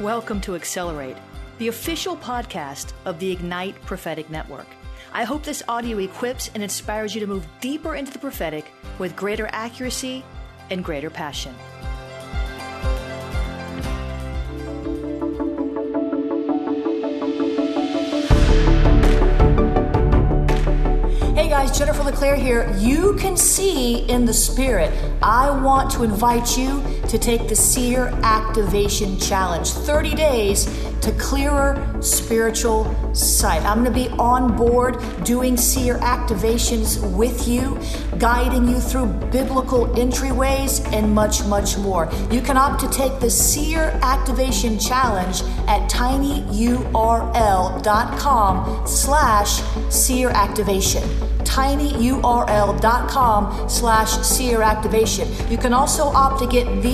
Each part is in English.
Welcome to Accelerate, the official podcast of the Ignite Prophetic Network. I hope this audio equips and inspires you to move deeper into the prophetic with greater accuracy and greater passion. Hey guys, Jennifer LeClaire here. You can see in the spirit. I want to invite you to take the Seer Activation Challenge 30 days to clearer spiritual sight. I'm going to be on board doing seer activations with you, guiding you through biblical entryways, and much, much more. You can opt to take the Seer Activation Challenge at tinyurl.com slash seer activation tinyurl.com slash seer activation. You can also opt to get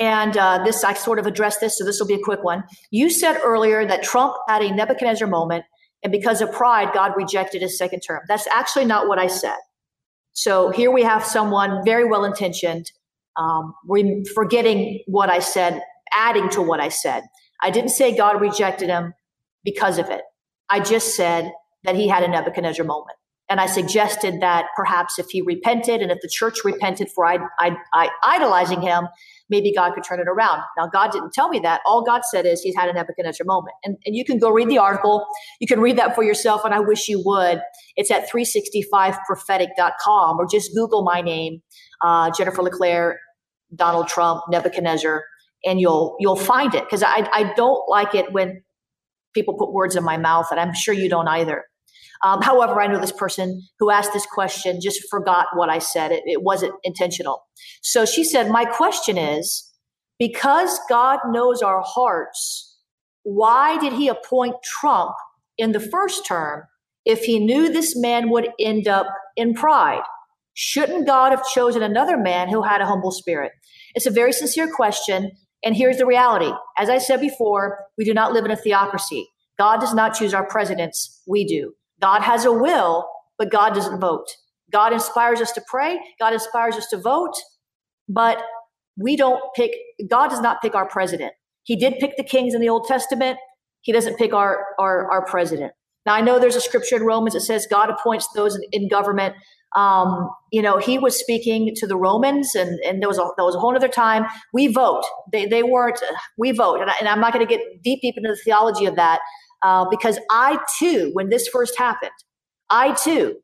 and uh, this, I sort of addressed this, so this will be a quick one. You said earlier that Trump had a Nebuchadnezzar moment, and because of pride, God rejected his second term. That's actually not what I said. So here we have someone very well intentioned, um, re- forgetting what I said, adding to what I said. I didn't say God rejected him because of it. I just said that he had a Nebuchadnezzar moment. And I suggested that perhaps if he repented and if the church repented for I, I, I, idolizing him, maybe God could turn it around. Now, God didn't tell me that. All God said is he's had a Nebuchadnezzar moment. And, and you can go read the article. You can read that for yourself, and I wish you would. It's at 365prophetic.com or just Google my name, uh, Jennifer LeClaire, Donald Trump, Nebuchadnezzar, and you'll you'll find it. Because I, I don't like it when people put words in my mouth, and I'm sure you don't either. Um, however, I know this person who asked this question just forgot what I said. It, it wasn't intentional. So she said, My question is because God knows our hearts, why did he appoint Trump in the first term if he knew this man would end up in pride? Shouldn't God have chosen another man who had a humble spirit? It's a very sincere question. And here's the reality. As I said before, we do not live in a theocracy. God does not choose our presidents, we do. God has a will, but God doesn't vote. God inspires us to pray, God inspires us to vote, but we don't pick, God does not pick our president. He did pick the kings in the Old Testament. He doesn't pick our, our, our president. Now, I know there's a scripture in Romans that says God appoints those in, in government. Um, you know, he was speaking to the Romans, and, and there was a was a whole other time. We vote. They they weren't. We vote, and, I, and I'm not going to get deep deep into the theology of that uh, because I too, when this first happened, I too,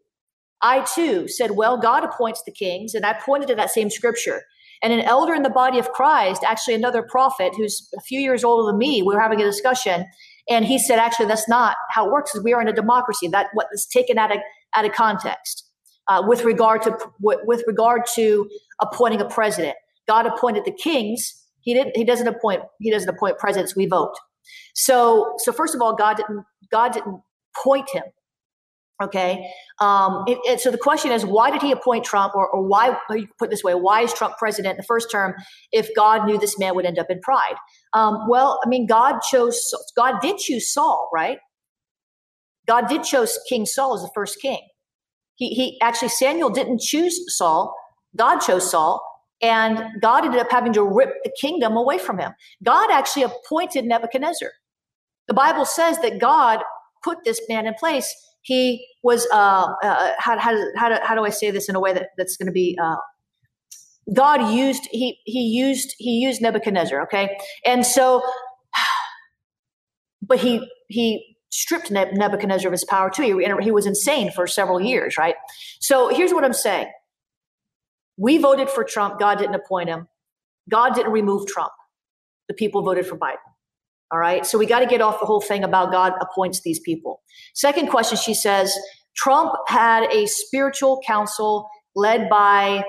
I too said, well, God appoints the kings. And I pointed to that same scripture. And an elder in the body of Christ, actually another prophet who's a few years older than me, we were having a discussion. And he said, actually, that's not how it works we are in a democracy. That what is taken out of, out of context uh, with regard to with regard to appointing a president. God appointed the kings. He didn't. He doesn't appoint. He doesn't appoint presidents. We vote. So, so first of all, God didn't God didn't point him. Okay, um, it, it, so the question is, why did he appoint Trump, or, or why? You put this way, why is Trump president in the first term if God knew this man would end up in pride? Um, well, I mean, God chose. God did choose Saul, right? God did choose King Saul as the first king. He, he actually Samuel didn't choose Saul. God chose Saul. And God ended up having to rip the kingdom away from him. God actually appointed Nebuchadnezzar. The Bible says that God put this man in place. He was, uh, uh, how, how, how, do, how do I say this in a way that, that's going to be, uh, God used, he, he used, he used Nebuchadnezzar. Okay. And so, but he, he stripped Nebuchadnezzar of his power too. He, he was insane for several years. Right. So here's what I'm saying. We voted for Trump. God didn't appoint him. God didn't remove Trump. The people voted for Biden. All right. So we got to get off the whole thing about God appoints these people. Second question she says Trump had a spiritual council led by,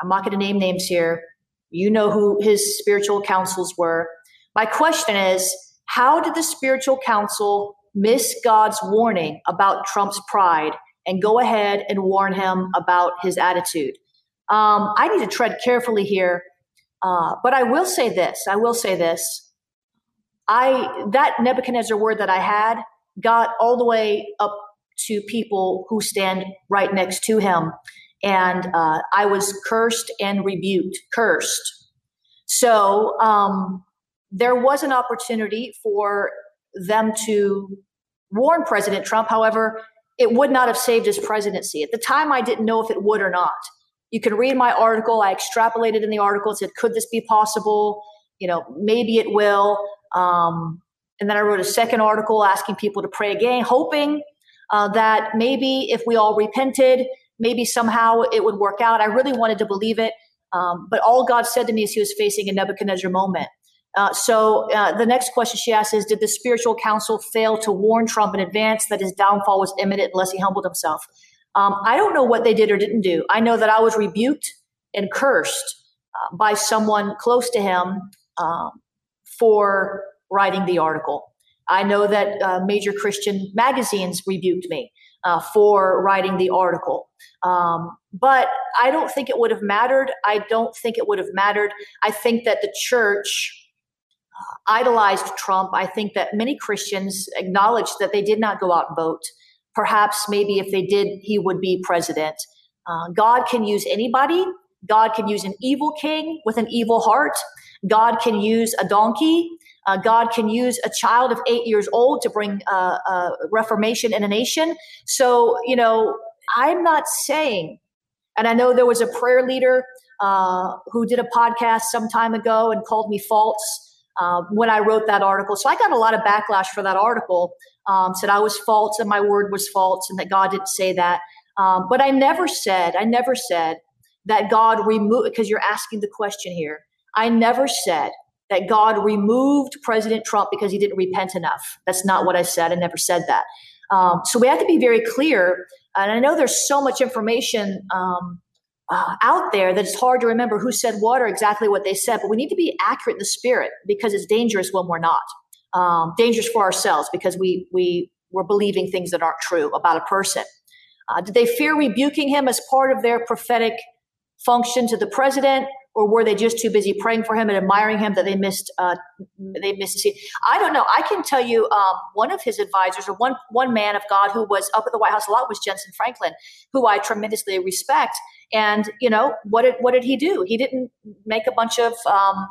I'm not going to name names here. You know who his spiritual councils were. My question is How did the spiritual council miss God's warning about Trump's pride and go ahead and warn him about his attitude? Um, I need to tread carefully here, uh, but I will say this. I will say this. I that Nebuchadnezzar word that I had got all the way up to people who stand right next to him, and uh, I was cursed and rebuked. Cursed. So um, there was an opportunity for them to warn President Trump. However, it would not have saved his presidency. At the time, I didn't know if it would or not. You can read my article. I extrapolated in the article and said, could this be possible? You know, maybe it will. Um, and then I wrote a second article asking people to pray again, hoping uh, that maybe if we all repented, maybe somehow it would work out. I really wanted to believe it. Um, but all God said to me is he was facing a Nebuchadnezzar moment. Uh, so uh, the next question she asks is Did the spiritual council fail to warn Trump in advance that his downfall was imminent unless he humbled himself? Um, I don't know what they did or didn't do. I know that I was rebuked and cursed uh, by someone close to him um, for writing the article. I know that uh, major Christian magazines rebuked me uh, for writing the article. Um, but I don't think it would have mattered. I don't think it would have mattered. I think that the church uh, idolized Trump. I think that many Christians acknowledged that they did not go out and vote. Perhaps, maybe if they did, he would be president. Uh, God can use anybody. God can use an evil king with an evil heart. God can use a donkey. Uh, God can use a child of eight years old to bring uh, uh, reformation in a nation. So, you know, I'm not saying, and I know there was a prayer leader uh, who did a podcast some time ago and called me false. Uh, when I wrote that article. So I got a lot of backlash for that article. Um, said I was false and my word was false and that God didn't say that. Um, but I never said, I never said that God removed, because you're asking the question here. I never said that God removed President Trump because he didn't repent enough. That's not what I said. I never said that. Um, so we have to be very clear. And I know there's so much information um, uh, out there that it's hard to remember who said what or exactly what they said, but we need to be accurate in the spirit because it's dangerous when we're not. Um, dangerous for ourselves because we we we're believing things that aren't true about a person. Uh, did they fear rebuking him as part of their prophetic function to the president? or were they just too busy praying for him and admiring him that they missed uh, they missed i don't know i can tell you um, one of his advisors or one one man of god who was up at the white house a lot was Jentezen Franklin who i tremendously respect and you know what did what did he do he didn't make a bunch of um,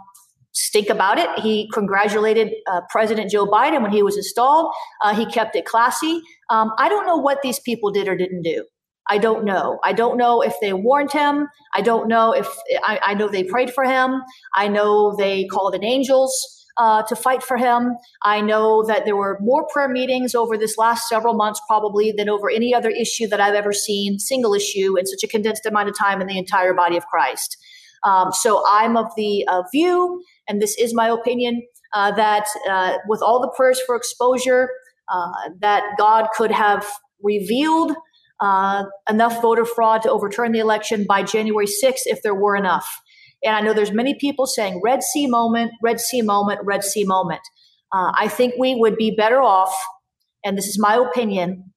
stink about it he congratulated uh, president joe biden when he was installed uh, he kept it classy um, i don't know what these people did or didn't do I don't know. I don't know if they warned him. I don't know if I, I know they prayed for him. I know they called in angels uh, to fight for him. I know that there were more prayer meetings over this last several months, probably, than over any other issue that I've ever seen, single issue, in such a condensed amount of time in the entire body of Christ. Um, so I'm of the uh, view, and this is my opinion, uh, that uh, with all the prayers for exposure, uh, that God could have revealed uh, enough voter fraud to overturn the election by January 6th if there were enough. And I know there's many people saying Red Sea moment, Red Sea moment, Red Sea moment. Uh, I think we would be better off, and this is my opinion,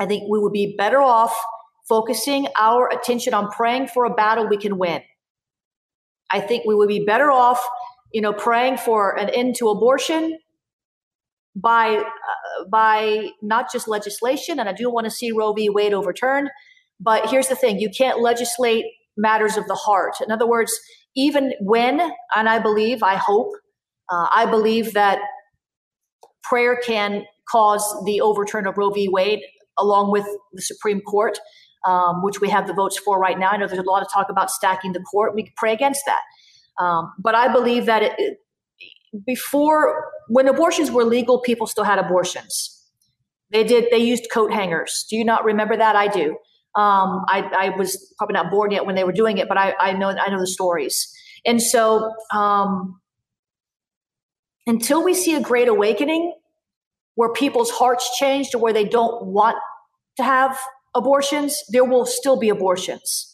I think we would be better off focusing our attention on praying for a battle we can win. I think we would be better off, you know, praying for an end to abortion by uh, by not just legislation, and I do want to see Roe v. Wade overturned. But here's the thing: you can't legislate matters of the heart. In other words, even when, and I believe, I hope, uh, I believe that prayer can cause the overturn of Roe v. Wade, along with the Supreme Court, um, which we have the votes for right now. I know there's a lot of talk about stacking the court. We pray against that. Um, but I believe that it, before when abortions were legal, people still had abortions. They did. They used coat hangers. Do you not remember that? I do. Um, I, I, was probably not born yet when they were doing it, but I, I know I know the stories. And so, um, until we see a great awakening, where people's hearts change to where they don't want to have abortions, there will still be abortions.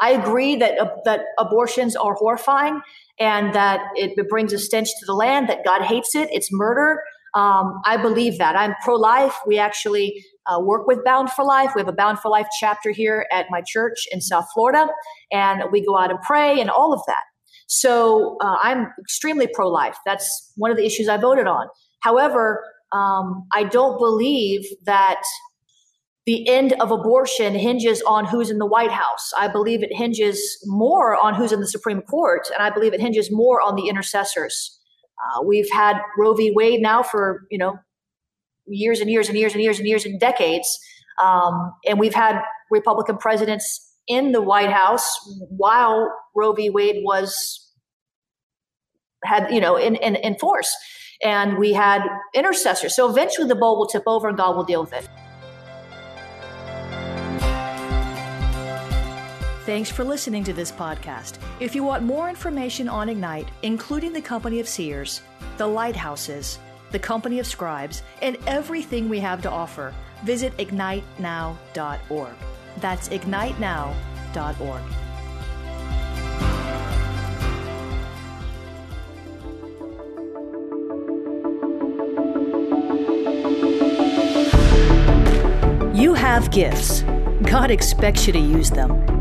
I agree that uh, that abortions are horrifying and that it, brings a stench to the land. That God hates it. It's murder. Um, I believe that. I'm pro-life. We actually uh, work with Bound for Life. We have a Bound for Life chapter here at my church in South Florida, and we go out and pray and all of that. So uh, I'm extremely pro-life. That's one of the issues I voted on. However, um, I don't believe that the end of abortion hinges on who's in the White House. I believe it hinges more on who's in the Supreme Court, and I believe it hinges more on the intercessors. Uh, we've had Roe v. Wade now for you know years and years and years and years and years and decades, um, and we've had Republican presidents in the White House while Roe v. Wade was had you know in, in, in force and we had intercessors. So eventually the bowl will tip over and God will deal with it. Thanks for listening to this podcast. If you want more information on Ignite, including the Company of Seers, the Lighthouses, the Company of Scribes, and everything we have to offer, visit ignitenow.org. That's ignitenow.org. You have gifts. God expects you to use them.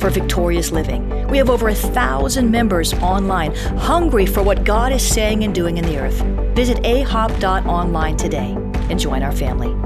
for victorious living. We have over a thousand members online, hungry for what God is saying and doing in the earth. Visit ahop.online today and join our family.